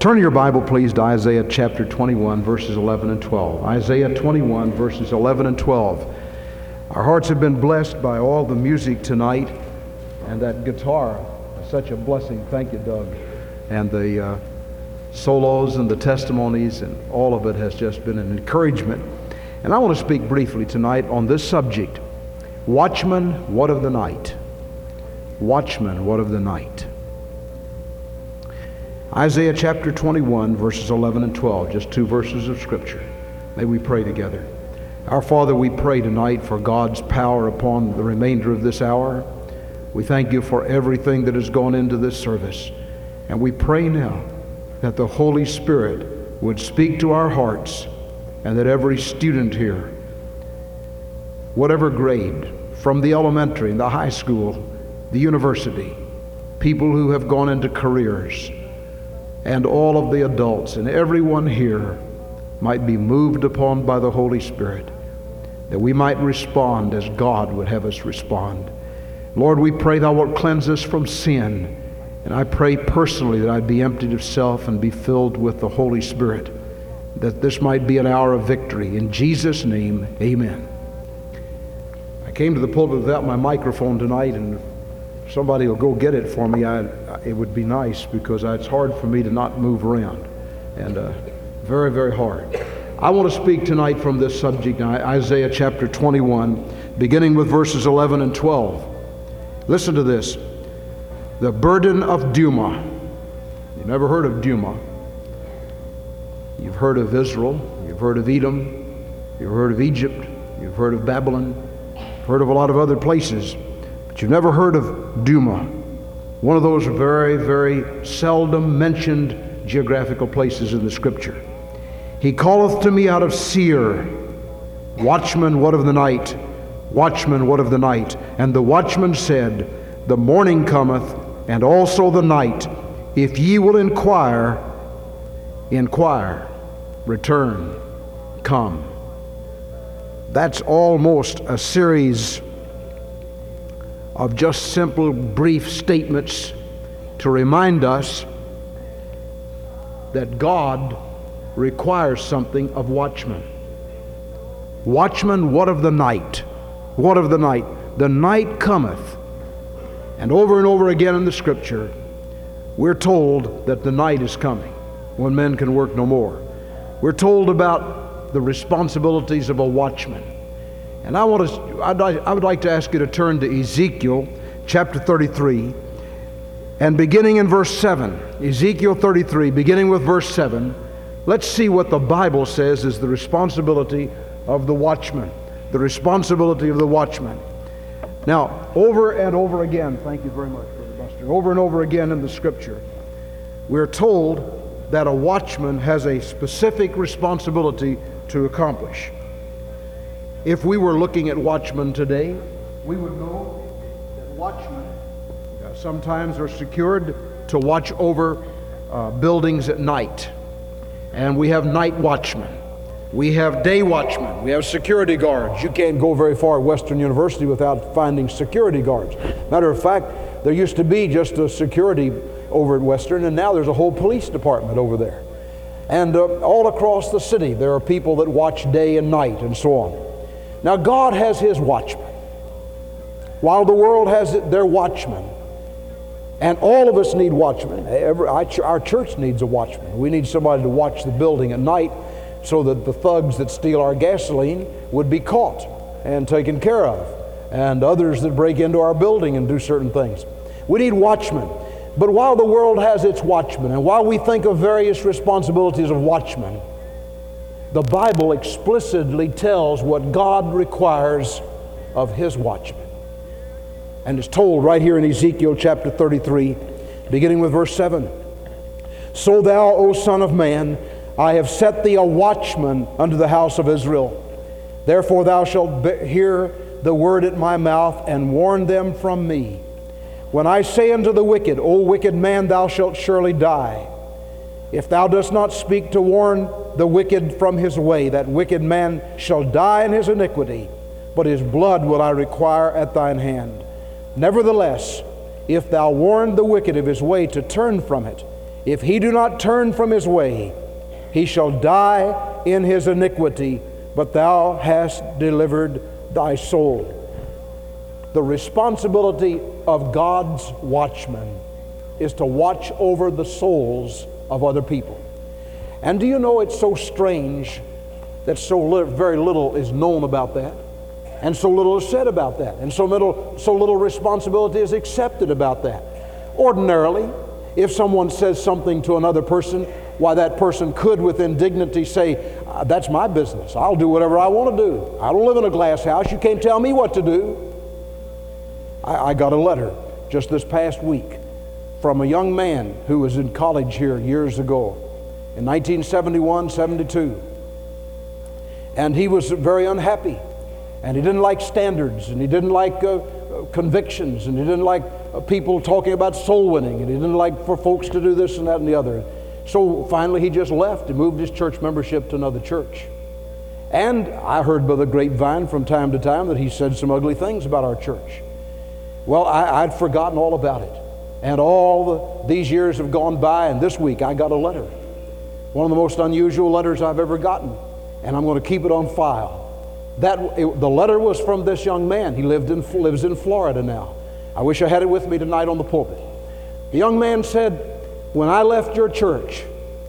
Turn your Bible, please, to Isaiah chapter 21, verses 11 and 12. Isaiah 21, verses 11 and 12. Our hearts have been blessed by all the music tonight, and that guitar such a blessing. Thank you, Doug. And the uh, solos and the testimonies, and all of it has just been an encouragement. And I want to speak briefly tonight on this subject Watchman, what of the night? Watchman, what of the night? Isaiah chapter 21, verses 11 and 12, just two verses of Scripture. May we pray together. Our Father, we pray tonight for God's power upon the remainder of this hour. We thank you for everything that has gone into this service. And we pray now that the Holy Spirit would speak to our hearts and that every student here, whatever grade, from the elementary, the high school, the university, people who have gone into careers, and all of the adults and everyone here might be moved upon by the Holy Spirit, that we might respond as God would have us respond. Lord, we pray thou wilt cleanse us from sin. And I pray personally that I'd be emptied of self and be filled with the Holy Spirit, that this might be an hour of victory. In Jesus' name, amen. I came to the pulpit without my microphone tonight, and somebody will go get it for me, I, it would be nice because it's hard for me to not move around. And uh, very, very hard. I want to speak tonight from this subject, Isaiah chapter 21, beginning with verses 11 and 12. Listen to this the burden of Duma. You've never heard of Duma. You've heard of Israel, you've heard of Edom, you've heard of Egypt, you've heard of Babylon, you've heard of a lot of other places. But you've never heard of Duma, one of those very, very seldom mentioned geographical places in the scripture. He calleth to me out of Seir, Watchman, what of the night? Watchman, what of the night? And the watchman said, The morning cometh, and also the night. If ye will inquire, inquire, return, come. That's almost a series of just simple, brief statements to remind us that God requires something of watchmen. Watchmen, what of the night? What of the night? The night cometh. And over and over again in the scripture, we're told that the night is coming when men can work no more. We're told about the responsibilities of a watchman. And I, want to, I'd, I would like to ask you to turn to Ezekiel chapter 33 and beginning in verse 7. Ezekiel 33, beginning with verse 7. Let's see what the Bible says is the responsibility of the watchman. The responsibility of the watchman. Now, over and over again, thank you very much, Brother Buster, over and over again in the scripture, we're told that a watchman has a specific responsibility to accomplish. If we were looking at watchmen today, we would know that watchmen uh, sometimes are secured to watch over uh, buildings at night. And we have night watchmen. We have day watchmen. We have security guards. You can't go very far at Western University without finding security guards. Matter of fact, there used to be just a security over at Western, and now there's a whole police department over there. And uh, all across the city, there are people that watch day and night and so on. Now, God has His watchmen, while the world has their watchmen. And all of us need watchmen. Every, our church needs a watchman. We need somebody to watch the building at night so that the thugs that steal our gasoline would be caught and taken care of, and others that break into our building and do certain things. We need watchmen. But while the world has its watchmen, and while we think of various responsibilities of watchmen, the Bible explicitly tells what God requires of his watchmen. And it's told right here in Ezekiel chapter 33, beginning with verse 7. So thou, O Son of Man, I have set thee a watchman unto the house of Israel. Therefore thou shalt hear the word at my mouth and warn them from me. When I say unto the wicked, O wicked man, thou shalt surely die. If thou dost not speak to warn the wicked from his way, that wicked man shall die in his iniquity, but his blood will I require at thine hand. Nevertheless, if thou warn the wicked of his way to turn from it, if he do not turn from his way, he shall die in his iniquity, but thou hast delivered thy soul. The responsibility of God's watchman is to watch over the souls of other people. And do you know it's so strange that so li- very little is known about that? And so little is said about that. And so little, so little responsibility is accepted about that. Ordinarily, if someone says something to another person, why that person could with indignity say, uh, That's my business. I'll do whatever I want to do. I don't live in a glass house. You can't tell me what to do. I, I got a letter just this past week from a young man who was in college here years ago in 1971 72. And he was very unhappy. And he didn't like standards, and he didn't like uh, convictions, and he didn't like uh, people talking about soul winning, and he didn't like for folks to do this and that and the other. So finally, he just left and moved his church membership to another church. And I heard by the grapevine from time to time that he said some ugly things about our church. Well, I, would forgotten all about it. And all the, these years have gone by, and this week I got a letter. One of the most unusual letters I've ever gotten. And I'm going to keep it on file. That, it, the letter was from this young man. He lived in, lives in Florida now. I wish I had it with me tonight on the pulpit. The young man said, When I left your church,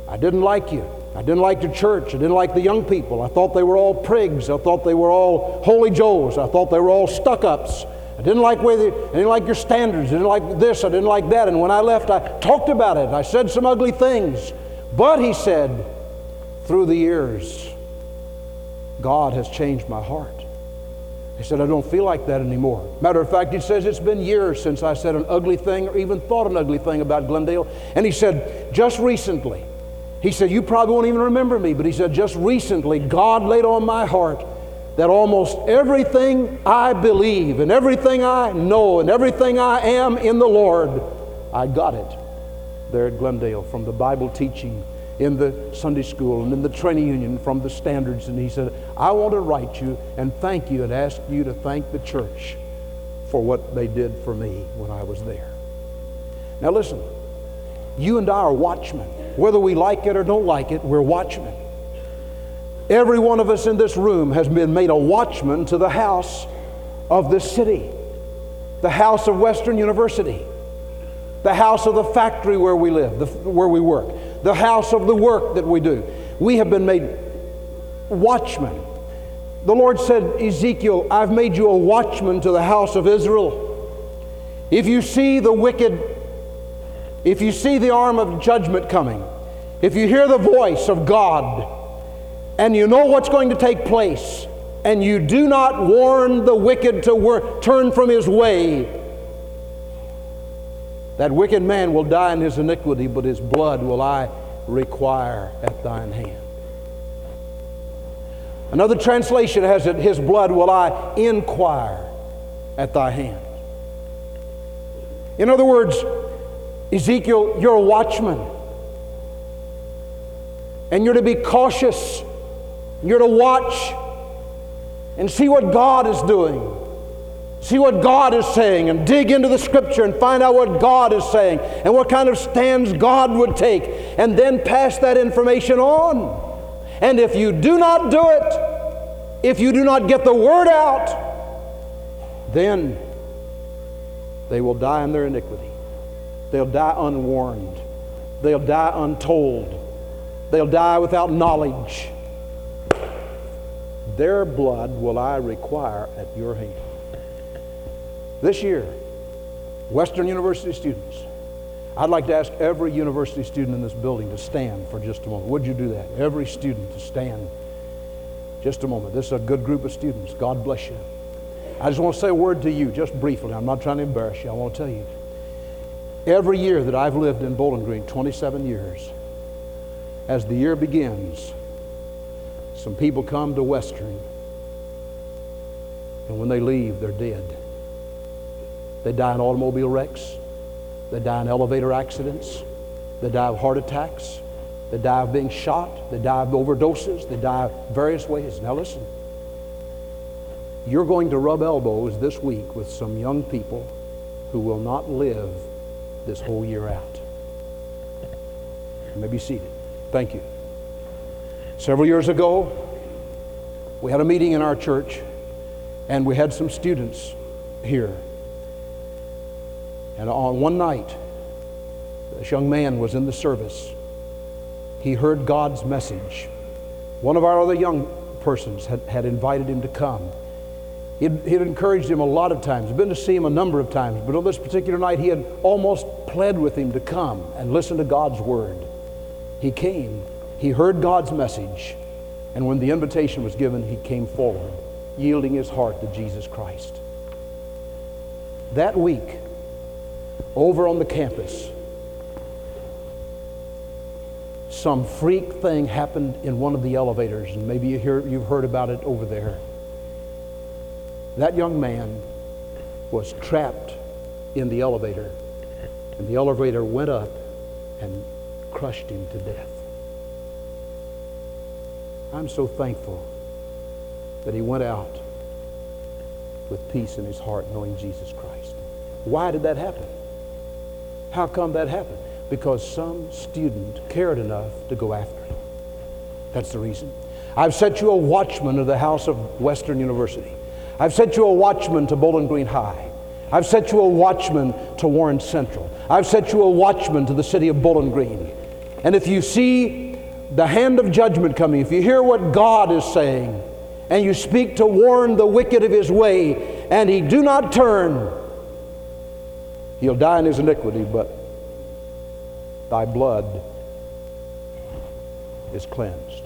I didn't like you. I didn't like the church. I didn't like the young people. I thought they were all prigs. I thought they were all holy joes. I thought they were all stuck ups. I didn't like where they, I didn't like your standards. I didn't like this. I didn't like that. And when I left, I talked about it. I said some ugly things. But he said, through the years, God has changed my heart. He said, I don't feel like that anymore. Matter of fact, he says it's been years since I said an ugly thing or even thought an ugly thing about Glendale. And he said, just recently, he said, You probably won't even remember me, but he said, Just recently, God laid on my heart that almost everything I believe and everything I know and everything I am in the Lord, I got it there at Glendale from the Bible teaching in the Sunday school and in the training union from the standards. And he said, I want to write you and thank you and ask you to thank the church for what they did for me when I was there. Now, listen, you and I are watchmen. Whether we like it or don't like it, we're watchmen. Every one of us in this room has been made a watchman to the house of this city, the house of Western University, the house of the factory where we live, the, where we work, the house of the work that we do. We have been made watchmen. The Lord said, Ezekiel, I've made you a watchman to the house of Israel. If you see the wicked, if you see the arm of judgment coming, if you hear the voice of God, and you know what's going to take place, and you do not warn the wicked to turn from his way, that wicked man will die in his iniquity, but his blood will I require at thine hand. Another translation has it, his blood will I inquire at thy hand. In other words, Ezekiel, you're a watchman. And you're to be cautious. You're to watch and see what God is doing. See what God is saying and dig into the scripture and find out what God is saying and what kind of stands God would take and then pass that information on. And if you do not do it, if you do not get the word out, then they will die in their iniquity. They'll die unwarned. They'll die untold. They'll die without knowledge. Their blood will I require at your hand. This year, Western University students, I'd like to ask every university student in this building to stand for just a moment. Would you do that? Every student to stand just a moment. This is a good group of students. God bless you. I just want to say a word to you, just briefly. I'm not trying to embarrass you. I want to tell you. Every year that I've lived in Bowling Green, 27 years, as the year begins, some people come to Western, and when they leave, they're dead. They die in automobile wrecks. They die in elevator accidents. They die of heart attacks. They die of being shot. They die of overdoses. They die various ways. Now, listen. You're going to rub elbows this week with some young people who will not live this whole year out. You may be seated. Thank you. Several years ago, we had a meeting in our church, and we had some students here. And on one night, this young man was in the service. He heard God's message. One of our other young persons had, had invited him to come. He'd, encouraged him a lot of times, been to see him a number of times, but on this particular night, he had almost pled with him to come and listen to God's word. He came, he heard God's message, and when the invitation was given, he came forward, yielding his heart to Jesus Christ. That week, over on the campus, some freak thing happened in one of the elevators, and maybe you hear, you've heard about it over there. That young man was trapped in the elevator, and the elevator went up and crushed him to death. I'm so thankful that he went out with peace in his heart, knowing Jesus Christ. Why did that happen? How come that happened? Because some student cared enough to go after him. That's the reason. I've set you a watchman of the house of Western University. I've set you a watchman to Bowling Green High. I've set you a watchman to Warren Central. I've set you a watchman to the city of Bowling Green. And if you see the hand of judgment coming, if you hear what God is saying, and you speak to warn the wicked of his way, and he do not turn, he'll die in his iniquity, but thy blood is cleansed.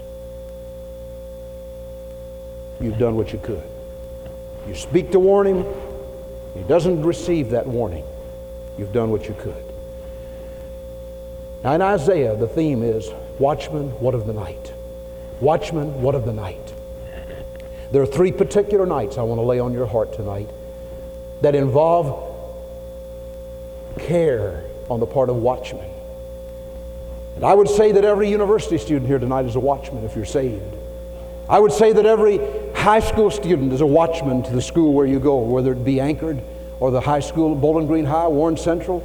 You've done what you could. You speak to warn him, he doesn't receive that warning. You've done what you could. Now, in Isaiah, the theme is Watchman, what of the night? Watchman, what of the night? There are three particular nights I want to lay on your heart tonight that involve care on the part of watchmen. And I would say that every university student here tonight is a watchman if you're saved. I would say that every high school student is a watchman to the school where you go, whether it be Anchored or the high school, Bowling Green High, Warren Central,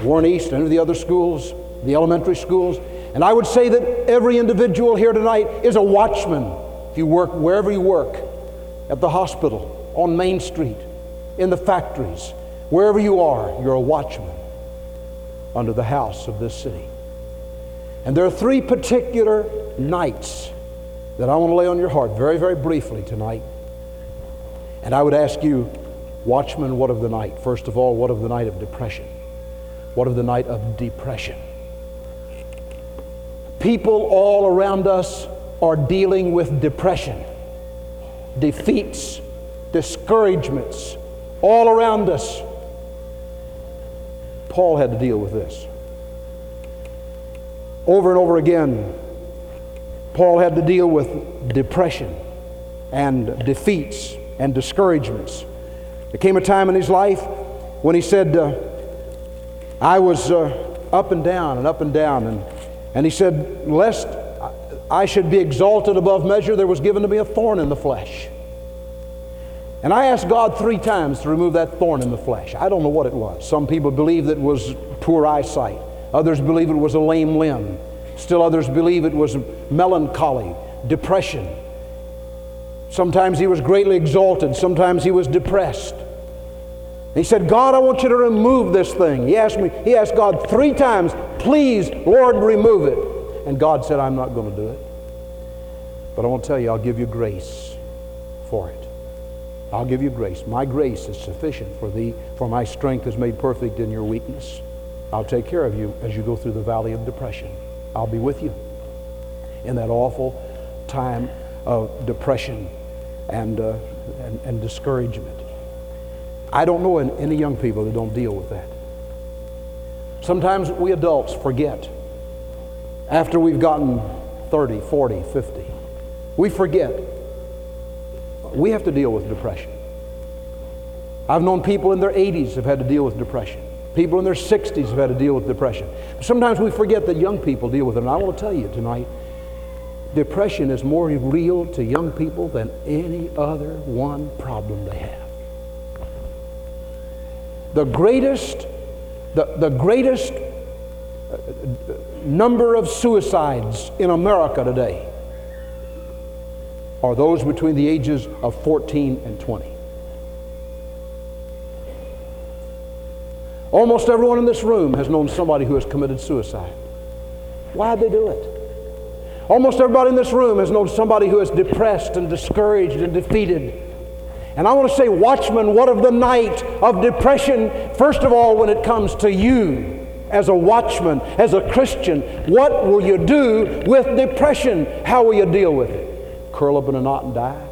Warren East, any of the other schools, the elementary schools. And I would say that every individual here tonight is a watchman if you work wherever you work, at the hospital, on Main Street, in the factories, wherever you are, you're a watchman under the house of this city. And there are three particular nights that I want to lay on your heart very, very briefly tonight. And I would ask you, watchman, what of the night? First of all, what of the night of depression? What of the night of depression? People all around us are dealing with depression, defeats, discouragements, all around us. Paul had to deal with this. Over and over again, Paul had to deal with depression and defeats and discouragements. There came a time in his life when he said, uh, I was uh, up and down and up and down. And, and he said, Lest I should be exalted above measure, there was given to me a thorn in the flesh. And I asked God three times to remove that thorn in the flesh. I don't know what it was. Some people believe that it was poor eyesight, others believe it was a lame limb. Still others believe it was melancholy, depression. Sometimes he was greatly exalted, sometimes he was depressed. He said, God, I want you to remove this thing. He asked me, he asked God three times, please, Lord, remove it. And God said, I'm not going to do it. But I want to tell you, I'll give you grace for it. I'll give you grace. My grace is sufficient for thee, for my strength is made perfect in your weakness. I'll take care of you as you go through the valley of depression. I'll be with you in that awful time of depression and, uh, and, and discouragement. I don't know any young people that don't deal with that. Sometimes we adults forget after we've gotten 30, 40, 50. We forget. We have to deal with depression. I've known people in their 80s have had to deal with depression. People in their 60s have had to deal with depression. Sometimes we forget that young people deal with it. And I want to tell you tonight depression is more real to young people than any other one problem they have. The greatest, the, the greatest uh, number of suicides in America today are those between the ages of 14 and 20. Almost everyone in this room has known somebody who has committed suicide. Why'd they do it? Almost everybody in this room has known somebody who is depressed and discouraged and defeated. And I want to say, watchman, what of the night of depression? First of all, when it comes to you as a watchman, as a Christian, what will you do with depression? How will you deal with it? Curl up in a knot and die?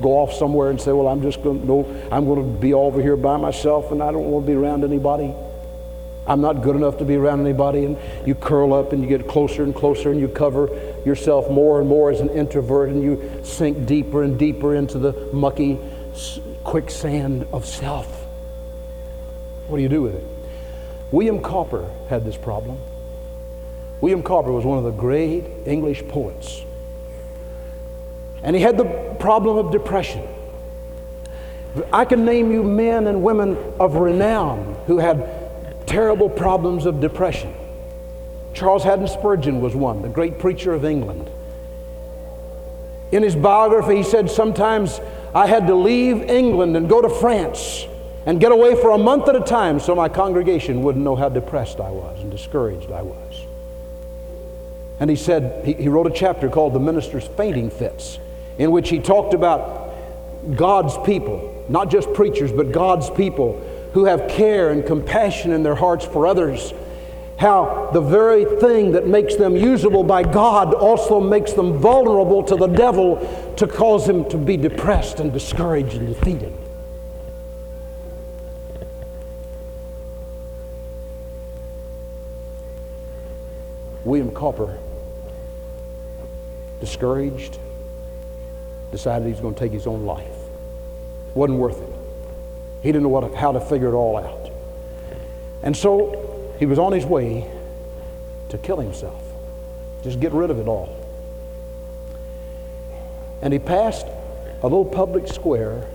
Go off somewhere and say, well, I'm just going to, no, I'm going to be over here by myself and I don't want to be around anybody. I'm not good enough to be around anybody. And you curl up and you get closer and closer and you cover yourself more and more as an introvert and you sink deeper and deeper into the mucky quicksand of self. What do you do with it? William Cowper had this problem. William Cowper was one of the great English poets. And he had the problem of depression. I can name you men and women of renown who had terrible problems of depression. Charles Haddon Spurgeon was one, the great preacher of England. In his biography, he said, Sometimes I had to leave England and go to France and get away for a month at a time so my congregation wouldn't know how depressed I was and discouraged I was. And he said, he, he wrote a chapter called The Minister's Fainting Fits, in which he talked about God's people, not just preachers, but God's people who have care and compassion in their hearts for others, how the very thing that makes them usable by God also makes them vulnerable to the devil to cause him to be depressed and discouraged and defeated. William Cowper, discouraged, decided he was going to take his own life. Wasn't worth it. He didn't know what, how to figure it all out. And so he was on his way to kill himself, just get rid of it all. And he passed a little public square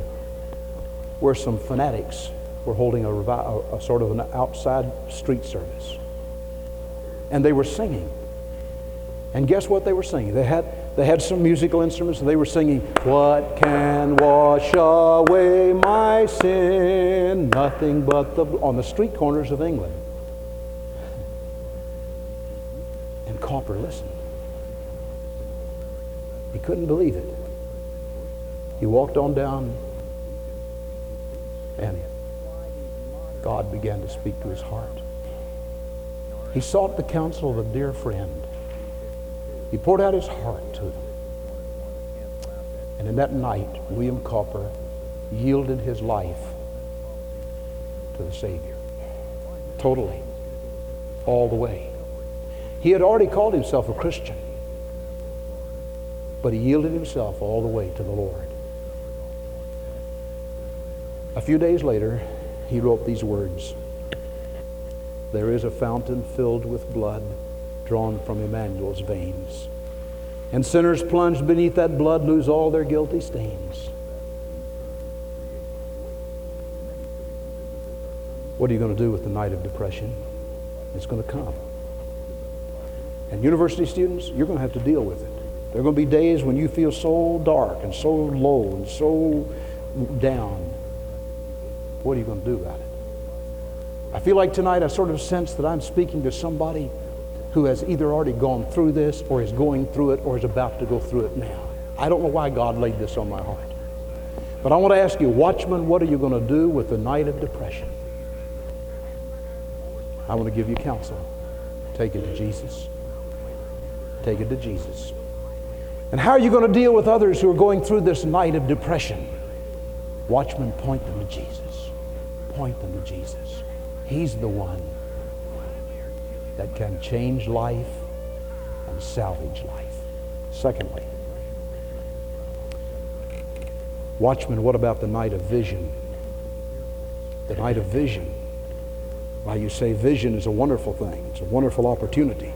where some fanatics were holding a, a, a sort of an outside street service. And they were singing. And guess what they were singing? They had they had some musical instruments and they were singing, What can wash away my sin? Nothing but the. on the street corners of England. And Cowper listened. He couldn't believe it. He walked on down and God began to speak to his heart. He sought the counsel of a dear friend. He poured out his heart to them. And in that night, William Cowper yielded his life to the Savior. Totally. All the way. He had already called himself a Christian, but he yielded himself all the way to the Lord. A few days later, he wrote these words There is a fountain filled with blood drawn from Emmanuel's veins. And sinners plunged beneath that blood lose all their guilty stains. What are you going to do with the night of depression? It's going to come. And university students, you're going to have to deal with it. There are going to be days when you feel so dark and so low and so down. What are you going to do about it? I feel like tonight I sort of sense that I'm speaking to somebody who has either already gone through this or is going through it or is about to go through it now. I don't know why God laid this on my heart. But I want to ask you, watchman, what are you going to do with the night of depression? I want to give you counsel. Take it to Jesus. Take it to Jesus. And how are you going to deal with others who are going through this night of depression? Watchman, point them to Jesus. Point them to Jesus. He's the one that can change life and salvage life. Secondly, Watchman, what about the night of vision? The night of vision. Why, you say vision is a wonderful thing, it's a wonderful opportunity.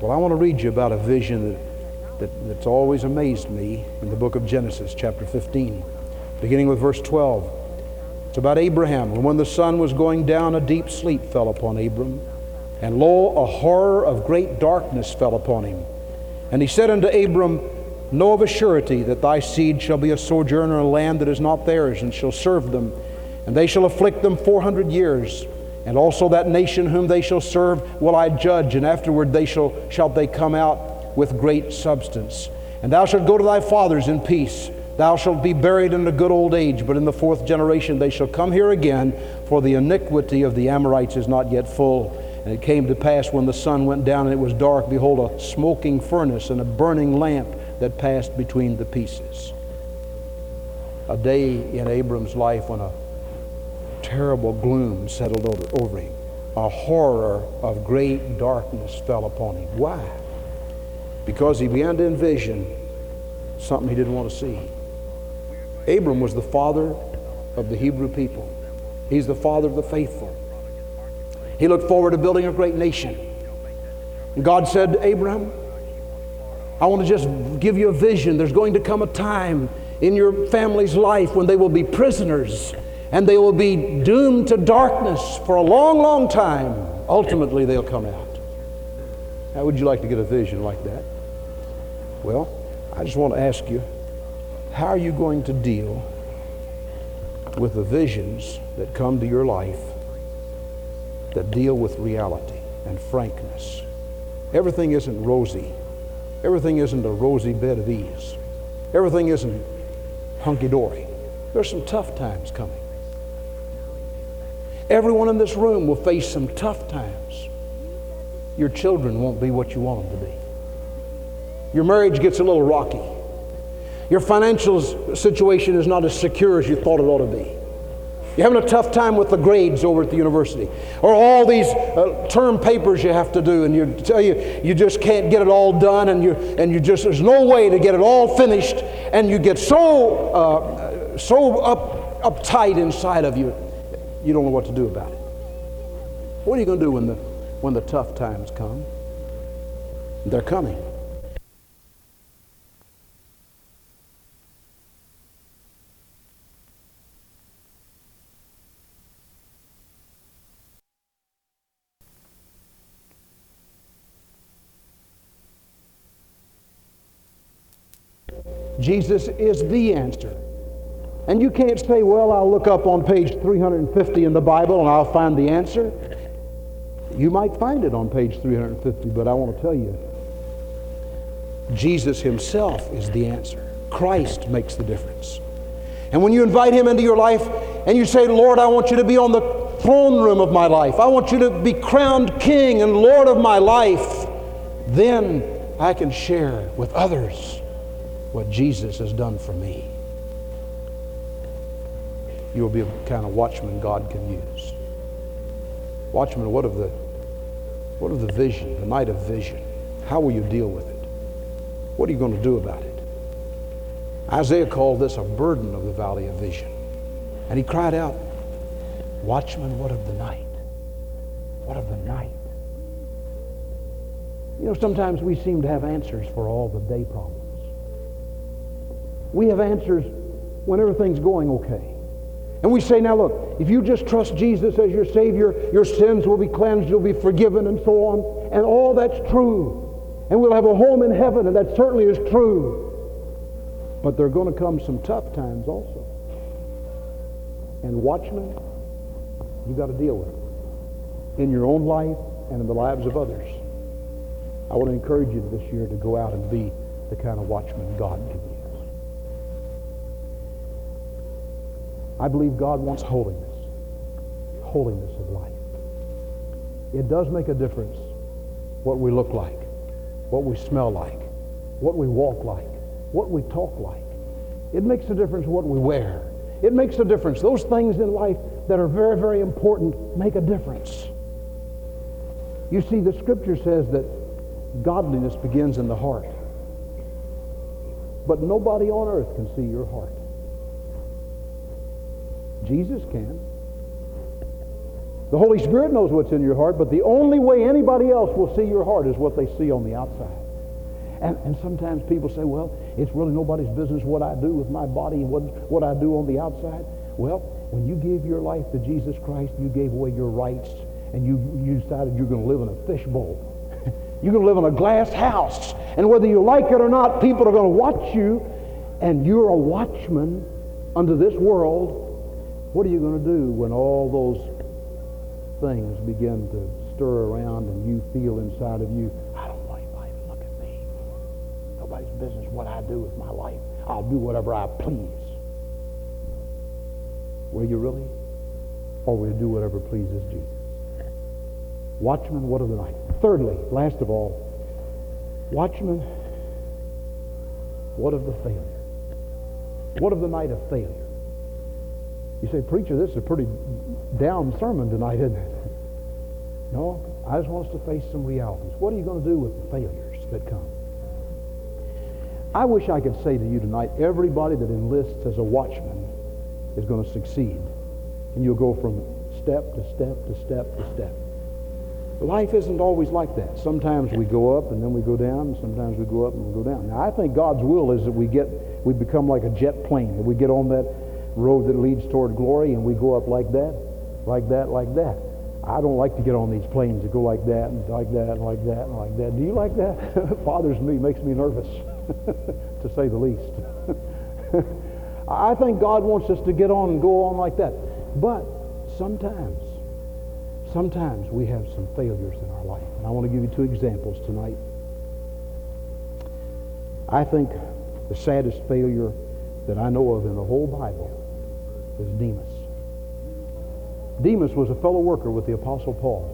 Well, I want to read you about a vision that, that, that's always amazed me in the book of Genesis, chapter 15, beginning with verse 12. It's about Abraham. And when the sun was going down, a deep sleep fell upon Abram And lo, a horror of great darkness fell upon him. And he said unto Abram, Know of a surety that thy seed shall be a sojourner in a land that is not theirs, and shall serve them, and they shall afflict them four hundred years. And also that nation whom they shall serve will I judge, and afterward they shall shall they come out with great substance. And thou shalt go to thy fathers in peace. Thou shalt be buried in a good old age, but in the fourth generation they shall come here again, for the iniquity of the Amorites is not yet full. And it came to pass when the sun went down and it was dark, behold, a smoking furnace and a burning lamp that passed between the pieces. A day in Abram's life when a terrible gloom settled over, over him. A horror of great darkness fell upon him. Why? Because he began to envision something he didn't want to see. Abram was the father of the Hebrew people. He's the father of the faithful. He looked forward to building a great nation. God said, Abram, I want to just give you a vision. There's going to come a time in your family's life when they will be prisoners and they will be doomed to darkness for a long, long time. Ultimately, they'll come out. How would you like to get a vision like that? Well, I just want to ask you how are you going to deal with the visions that come to your life that deal with reality and frankness? Everything isn't rosy. Everything isn't a rosy bed of ease. Everything isn't hunky dory. There's some tough times coming. Everyone in this room will face some tough times. Your children won't be what you want them to be. Your marriage gets a little rocky. Your financial situation is not as secure as you thought it ought to be. You're having a tough time with the grades over at the university, or all these uh, term papers you have to do, and you tell you you just can't get it all done, and you and you just there's no way to get it all finished, and you get so uh, so up uptight inside of you, you don't know what to do about it. What are you going to do when the when the tough times come? They're coming. Jesus is the answer. And you can't say, well, I'll look up on page 350 in the Bible and I'll find the answer. You might find it on page 350, but I want to tell you, Jesus himself is the answer. Christ makes the difference. And when you invite him into your life and you say, Lord, I want you to be on the throne room of my life, I want you to be crowned king and Lord of my life, then I can share with others what Jesus has done for me. You will be a kind of watchman God can use. Watchman, what of the what of the vision, the night of vision? How will you deal with it? What are you going to do about it? Isaiah called this a burden of the valley of vision. And he cried out, Watchman, what of the night? What of the night? You know, sometimes we seem to have answers for all the day problems. We have answers when everything's going okay. And we say, now look, if you just trust Jesus as your Savior, your sins will be cleansed, you'll be forgiven, and so on. And all that's true. And we'll have a home in heaven, and that certainly is true. But there are going to come some tough times also. And watchmen, you've got to deal with it in your own life and in the lives of others. I want to encourage you this year to go out and be the kind of watchman God can use. I believe God wants holiness, holiness of life. It does make a difference what we look like, what we smell like, what we walk like, what we talk like. It makes a difference what we wear. It makes a difference. Those things in life that are very, very important make a difference. You see, the scripture says that godliness begins in the heart. But nobody on earth can see your heart. Jesus can. The Holy Spirit knows what's in your heart, but the only way anybody else will see your heart is what they see on the outside. And, and sometimes people say, well, it's really nobody's business what I do with my body and what, what I do on the outside. Well, when you gave your life to Jesus Christ, you gave away your rights and you, you decided you're going to live in a fishbowl. you're going to live in a glass house. And whether you like it or not, people are going to watch you, and you're a watchman unto this world. What are you going to do when all those things begin to stir around and you feel inside of you, I don't want anybody to look at me. Nobody's business what I do with my life. I'll do whatever I please. Will you really? Or will you do whatever pleases Jesus? Watchmen, what of the night? Thirdly, last of all, watchmen, what of the failure? What of the night of failure? You say, preacher, this is a pretty down sermon tonight, isn't it? No, I just want us to face some realities. What are you going to do with the failures that come? I wish I could say to you tonight, everybody that enlists as a watchman is going to succeed. And you'll go from step to step to step to step. Life isn't always like that. Sometimes we go up and then we go down, sometimes we go up and we go down. Now, I think God's will is that we get, we become like a jet plane, that we get on that road that leads toward glory and we go up like that, like that, like that. I don't like to get on these planes that go like that and like that and like that and like that. Do you like that? bothers me, makes me nervous, to say the least. I think God wants us to get on and go on like that. But sometimes sometimes we have some failures in our life. And I want to give you two examples tonight. I think the saddest failure that I know of in the whole Bible is Demas. Demas was a fellow worker with the Apostle Paul.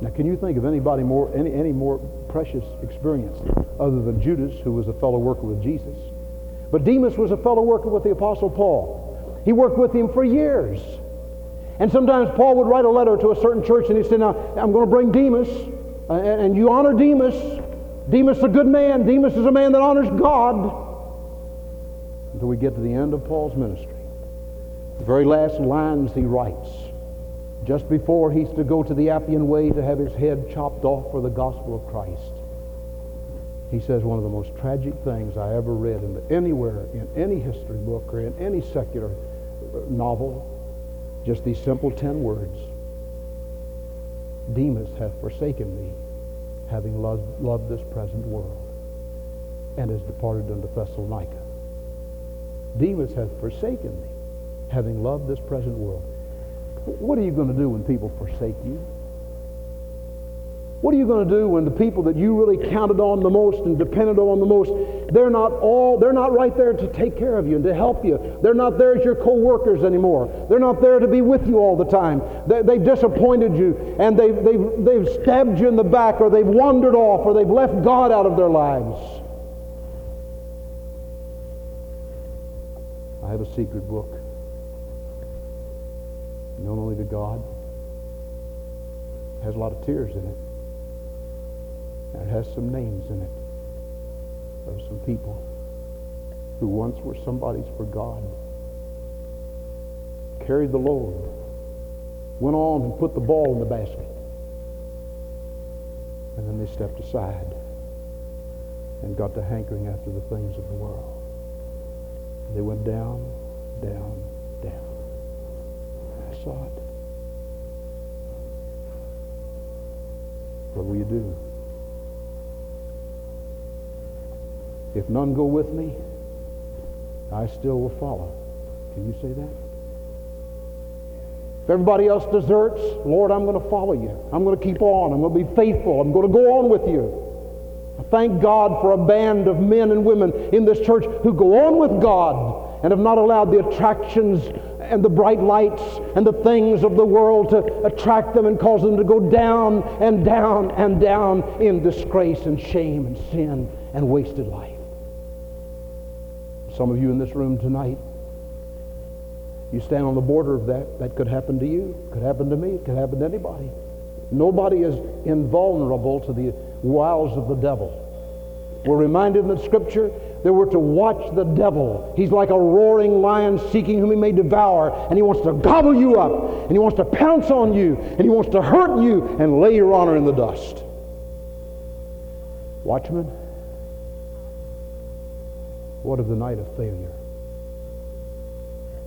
Now, can you think of anybody more, any, any more precious experience other than Judas, who was a fellow worker with Jesus? But Demas was a fellow worker with the Apostle Paul. He worked with him for years. And sometimes Paul would write a letter to a certain church and he'd say, Now, I'm going to bring Demas, uh, and you honor Demas. Demas is a good man. Demas is a man that honors God. Until we get to the end of Paul's ministry. The very last lines he writes, just before he's to go to the Appian Way to have his head chopped off for the gospel of Christ. He says one of the most tragic things I ever read in the, anywhere in any history book or in any secular novel just these simple ten words. Demas hath forsaken me, having loved, loved this present world, and has departed unto Thessalonica. Demas hath forsaken me, having loved this present world. What are you going to do when people forsake you? What are you going to do when the people that you really counted on the most and depended on the most, they're not all, they're not right there to take care of you and to help you. They're not there as your co-workers anymore. They're not there to be with you all the time. They, they've disappointed you and they've, they've, they've stabbed you in the back or they've wandered off or they've left God out of their lives. I have a secret book known only to God. It has a lot of tears in it. And it has some names in it of some people who once were somebody's for God, carried the load, went on and put the ball in the basket, and then they stepped aside and got to hankering after the things of the world. They went down, down, down. It. What will you do? If none go with me, I still will follow. Can you say that? If everybody else deserts, Lord, I'm going to follow you. I'm going to keep on. I'm going to be faithful. I'm going to go on with you. I thank God for a band of men and women in this church who go on with God and have not allowed the attractions and the bright lights and the things of the world to attract them and cause them to go down and down and down in disgrace and shame and sin and wasted life. Some of you in this room tonight, you stand on the border of that. That could happen to you, could happen to me, it could happen to anybody. Nobody is invulnerable to the wiles of the devil. We're reminded in the scripture that we're to watch the devil. He's like a roaring lion seeking whom he may devour, and he wants to gobble you up, and he wants to pounce on you, and he wants to hurt you and lay your honor in the dust. Watchman, what of the night of failure?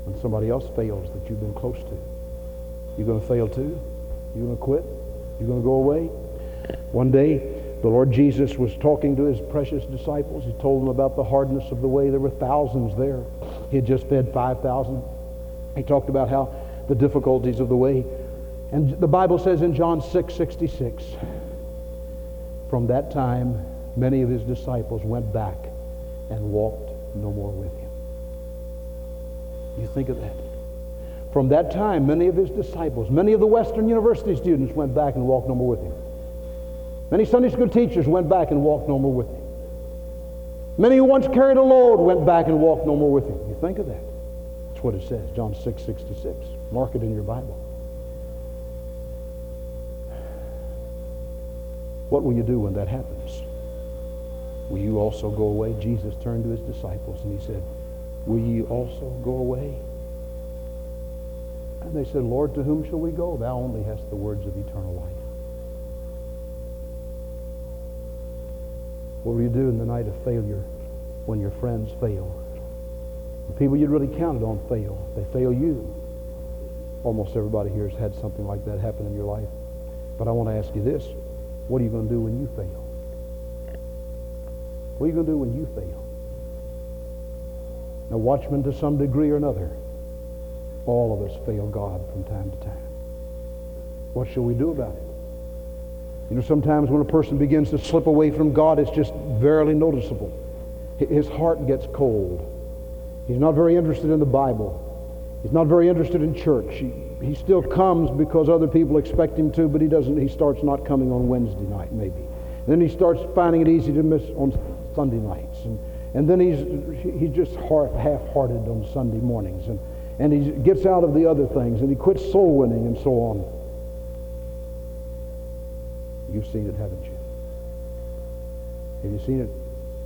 When somebody else fails that you've been close to. you're going to fail too? You're going to quit? You're going to go away? One day, the Lord Jesus was talking to his precious disciples. He told them about the hardness of the way. There were thousands there. He had just fed 5,000. He talked about how the difficulties of the way. And the Bible says in John 6 66, from that time, many of his disciples went back and walked no more with him. You think of that. From that time, many of his disciples, many of the Western University students went back and walked no more with him. Many Sunday school teachers went back and walked no more with him. Many who once carried a load went back and walked no more with him. You think of that. That's what it says, John 6 66. Mark it in your Bible. What will you do when that happens? Will you also go away? Jesus turned to his disciples and he said, Will ye also go away? And they said, Lord, to whom shall we go? Thou only hast the words of eternal life. What will you do in the night of failure when your friends fail? The people you really counted on fail. They fail you. Almost everybody here has had something like that happen in your life. But I want to ask you this. What are you going to do when you fail? What are you going to do when you fail? Now, watchmen, to some degree or another, all of us fail God from time to time. What shall we do about it? You know, sometimes when a person begins to slip away from God, it's just barely noticeable. His heart gets cold. He's not very interested in the Bible. He's not very interested in church. He, he still comes because other people expect him to, but he doesn't. He starts not coming on Wednesday night, maybe. And then he starts finding it easy to miss on Sunday nights. And, and then he's, he's just half-hearted on Sunday mornings. And, and he gets out of the other things, and he quits soul winning and so on. You've seen it, haven't you? Have you seen it?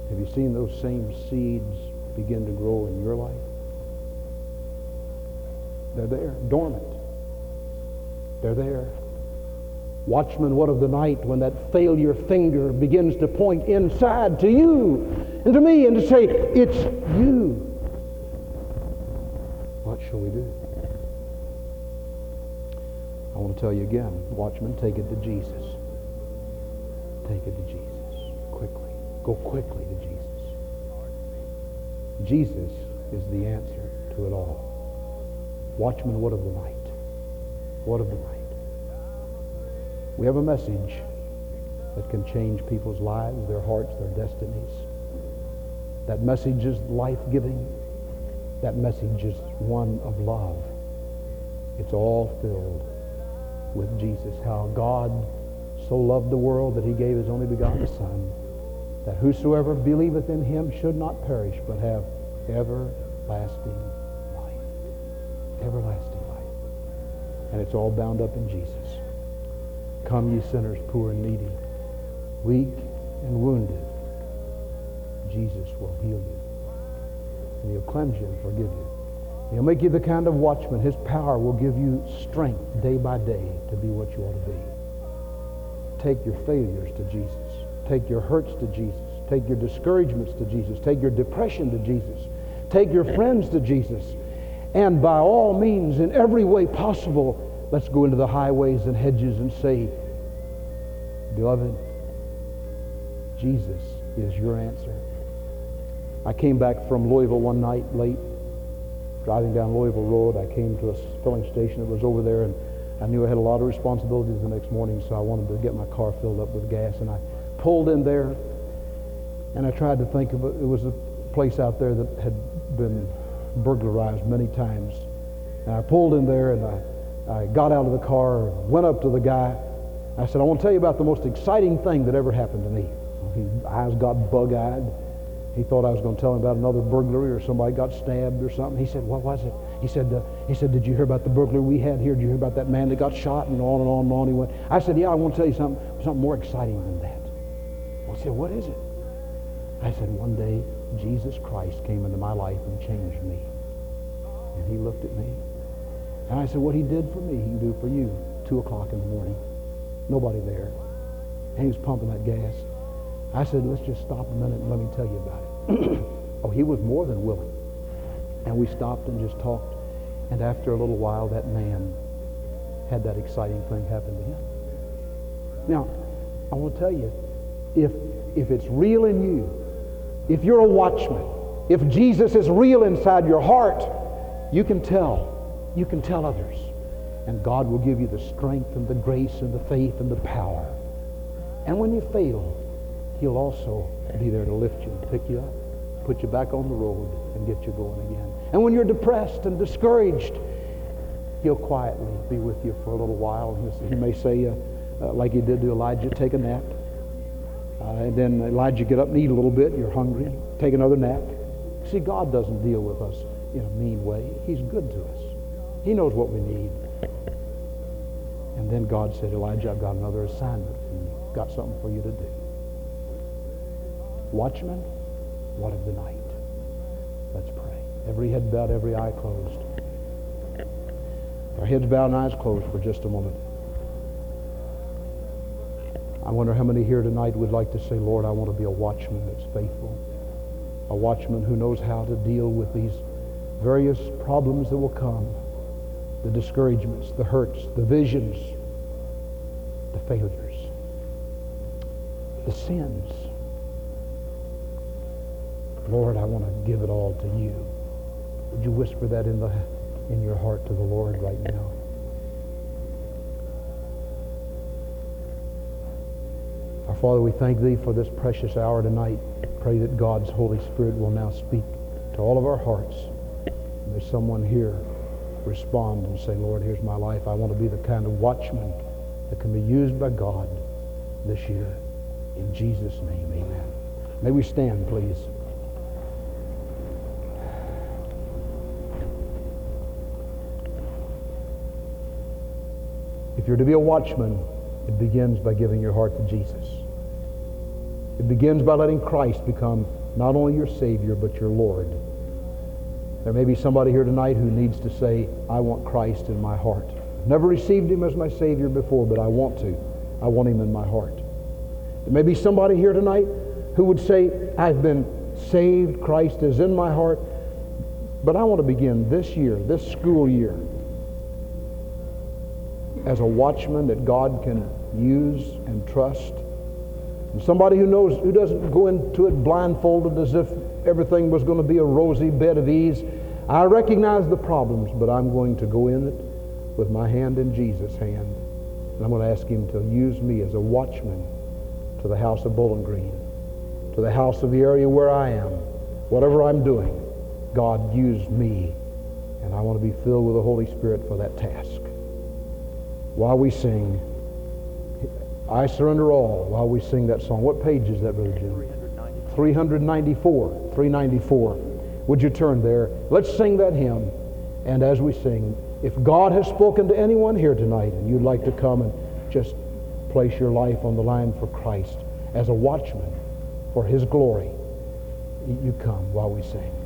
Have you seen those same seeds begin to grow in your life? They're there, dormant. They're there. Watchman, what of the night when that failure finger begins to point inside to you and to me and to say, It's you. What shall we do? I want to tell you again, watchman, take it to Jesus. Take it to Jesus. Quickly. Go quickly to Jesus. Jesus is the answer to it all. Watchman, what of the night? What of the night? We have a message that can change people's lives, their hearts, their destinies. That message is life-giving. That message is one of love. It's all filled with Jesus, how God so loved the world that he gave his only begotten Son, that whosoever believeth in him should not perish, but have everlasting life. everlasting life. And it's all bound up in Jesus. Come, ye sinners, poor and needy, weak and wounded. Jesus will heal you. And he'll cleanse you and forgive you. He'll make you the kind of watchman. His power will give you strength day by day to be what you ought to be. Take your failures to Jesus. Take your hurts to Jesus. Take your discouragements to Jesus. Take your depression to Jesus. Take your friends to Jesus. And by all means, in every way possible, let's go into the highways and hedges and say, Beloved, Jesus is your answer. I came back from Louisville one night late, driving down Louisville Road. I came to a filling station that was over there, and I knew I had a lot of responsibilities the next morning, so I wanted to get my car filled up with gas. And I pulled in there, and I tried to think of it. It was a place out there that had been burglarized many times. And I pulled in there and I, I got out of the car, went up to the guy. I said, I want to tell you about the most exciting thing that ever happened to me. His eyes got bug-eyed. He thought I was going to tell him about another burglary or somebody got stabbed or something. He said, what was it? He said, uh, he said, did you hear about the burglar we had here? Did you hear about that man that got shot? And on and on and on he went. I said, yeah, I want to tell you something, something more exciting than that. Well, he said, what is it? I said, one day Jesus Christ came into my life and changed me. And he looked at me. And I said, what he did for me, he can do for you. Two o'clock in the morning. Nobody there. And he was pumping that gas. I said, let's just stop a minute and let me tell you about it. oh, he was more than willing. And we stopped and just talked. And after a little while, that man had that exciting thing happen to him. Now, I want to tell you, if, if it's real in you, if you're a watchman, if Jesus is real inside your heart, you can tell. You can tell others. And God will give you the strength and the grace and the faith and the power. And when you fail, He'll also be there to lift you and pick you up, put you back on the road, and get you going again. And when you're depressed and discouraged, He'll quietly be with you for a little while. He may say, uh, uh, like He did to Elijah, take a nap. Uh, and then Elijah get up and eat a little bit. You're hungry. Take another nap. See, God doesn't deal with us in a mean way. He's good to us. He knows what we need. And then God said, Elijah, I've got another assignment for you. Got something for you to do. Watchman, what of the night? Let's pray. Every head bowed, every eye closed. Our heads bowed and eyes closed for just a moment. I wonder how many here tonight would like to say, Lord, I want to be a watchman that's faithful, a watchman who knows how to deal with these various problems that will come, the discouragements, the hurts, the visions, the failures, the sins. Lord, I want to give it all to you. Would you whisper that in, the, in your heart to the Lord right now? Our Father, we thank Thee for this precious hour tonight. Pray that God's Holy Spirit will now speak to all of our hearts. May someone here respond and say, Lord, here's my life. I want to be the kind of watchman that can be used by God this year. In Jesus' name, amen. May we stand, please. You're to be a watchman, it begins by giving your heart to Jesus. It begins by letting Christ become not only your Savior, but your Lord. There may be somebody here tonight who needs to say, I want Christ in my heart. Never received him as my Savior before, but I want to. I want him in my heart. There may be somebody here tonight who would say, I've been saved, Christ is in my heart, but I want to begin this year, this school year, as a watchman that God can use and trust. And somebody who knows, who doesn't go into it blindfolded as if everything was going to be a rosy bed of ease. I recognize the problems, but I'm going to go in it with my hand in Jesus' hand. And I'm going to ask him to use me as a watchman to the house of Bowling Green, to the house of the area where I am. Whatever I'm doing, God use me. And I want to be filled with the Holy Spirit for that task. While we sing, I surrender all while we sing that song. What page is that, Brother Jim? 394. 394. Would you turn there? Let's sing that hymn. And as we sing, if God has spoken to anyone here tonight and you'd like to come and just place your life on the line for Christ as a watchman for His glory, you come while we sing.